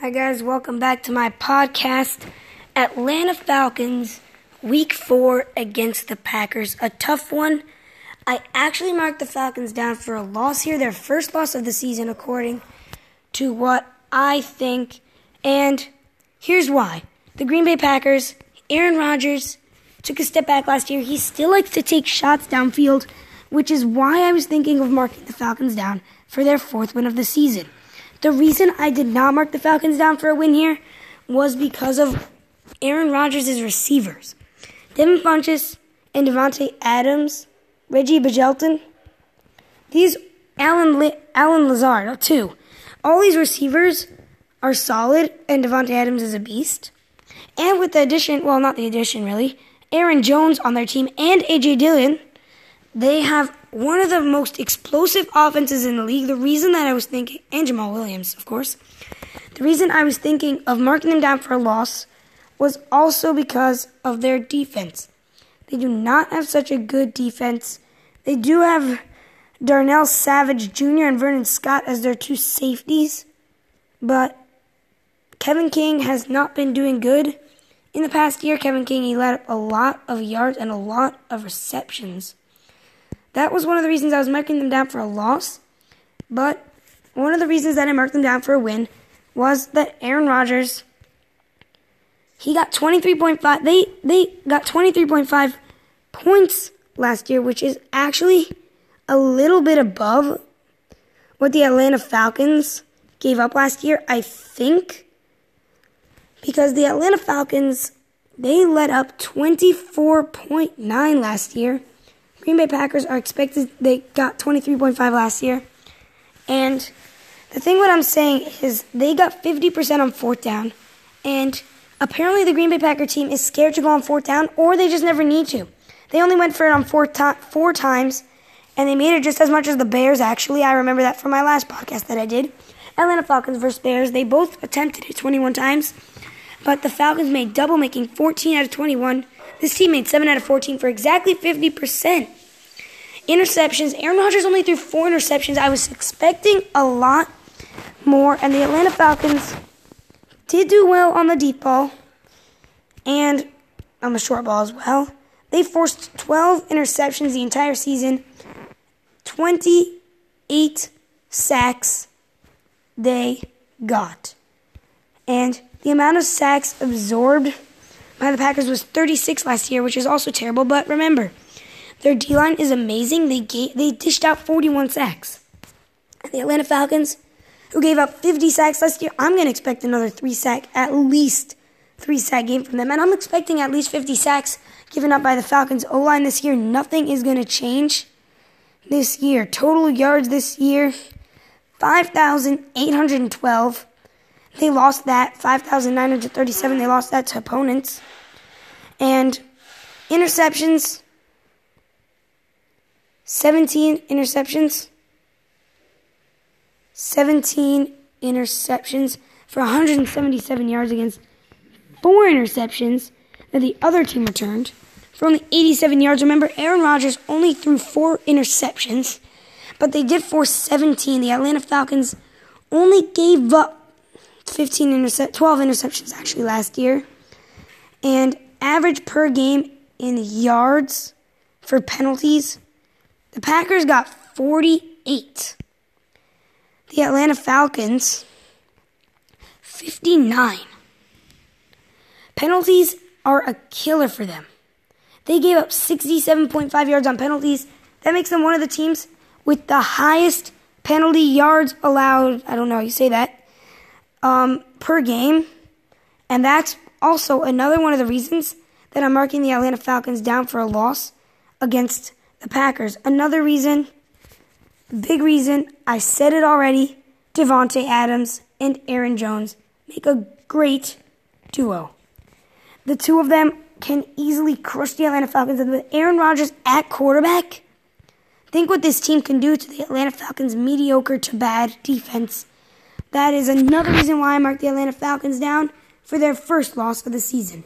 Hi, guys. Welcome back to my podcast. Atlanta Falcons, week four against the Packers. A tough one. I actually marked the Falcons down for a loss here, their first loss of the season, according to what I think. And here's why the Green Bay Packers, Aaron Rodgers, took a step back last year. He still likes to take shots downfield, which is why I was thinking of marking the Falcons down for their fourth win of the season. The reason I did not mark the Falcons down for a win here was because of Aaron Rodgers' receivers. Devin Funchess and Davante Adams, Reggie Begelton. these Allen, Li- Allen Lazard, too. All these receivers are solid, and Davante Adams is a beast. And with the addition, well, not the addition really, Aaron Jones on their team and AJ Dillon, they have one of the most explosive offenses in the league. The reason that I was thinking, and Jamaal Williams, of course, the reason I was thinking of marking them down for a loss was also because of their defense. They do not have such a good defense. They do have Darnell Savage Jr. and Vernon Scott as their two safeties, but Kevin King has not been doing good. In the past year, Kevin King he led up a lot of yards and a lot of receptions. That was one of the reasons I was marking them down for a loss. But one of the reasons that I marked them down for a win was that Aaron Rodgers he got 23.5 they they got 23.5 points last year, which is actually a little bit above what the Atlanta Falcons gave up last year, I think. Because the Atlanta Falcons they let up 24.9 last year Green Bay Packers are expected, they got 23.5 last year. And the thing what I'm saying is they got 50% on fourth down. And apparently the Green Bay Packer team is scared to go on fourth down or they just never need to. They only went for it on four, to- four times and they made it just as much as the Bears actually. I remember that from my last podcast that I did. Atlanta Falcons versus Bears. They both attempted it 21 times, but the Falcons made double, making 14 out of 21. This team made 7 out of 14 for exactly 50%. Interceptions. Aaron Rodgers only threw four interceptions. I was expecting a lot more, and the Atlanta Falcons did do well on the deep ball and on the short ball as well. They forced 12 interceptions the entire season, 28 sacks they got. And the amount of sacks absorbed by the Packers was 36 last year, which is also terrible. But remember, their D line is amazing. They gave, they dished out 41 sacks. And the Atlanta Falcons, who gave up 50 sacks last year, I'm going to expect another three sack, at least three sack game from them. And I'm expecting at least 50 sacks given up by the Falcons O line this year. Nothing is going to change this year. Total yards this year 5,812. They lost that 5,937. They lost that to opponents. And interceptions 17 interceptions. 17 interceptions for 177 yards against four interceptions that the other team returned for only 87 yards. Remember, Aaron Rodgers only threw four interceptions, but they did force 17. The Atlanta Falcons only gave up 15 intercept 12 interceptions actually last year. And average per game in yards for penalties, the Packers got 48. The Atlanta Falcons 59. Penalties are a killer for them. They gave up 67.5 yards on penalties. That makes them one of the teams with the highest penalty yards allowed. I don't know how you say that. Um, per game. And that's also another one of the reasons that I'm marking the Atlanta Falcons down for a loss against the Packers. Another reason, big reason, I said it already Davante Adams and Aaron Jones make a great duo. The two of them can easily crush the Atlanta Falcons. And with Aaron Rodgers at quarterback, think what this team can do to the Atlanta Falcons' mediocre to bad defense. That is another reason why I marked the Atlanta Falcons down for their first loss of the season.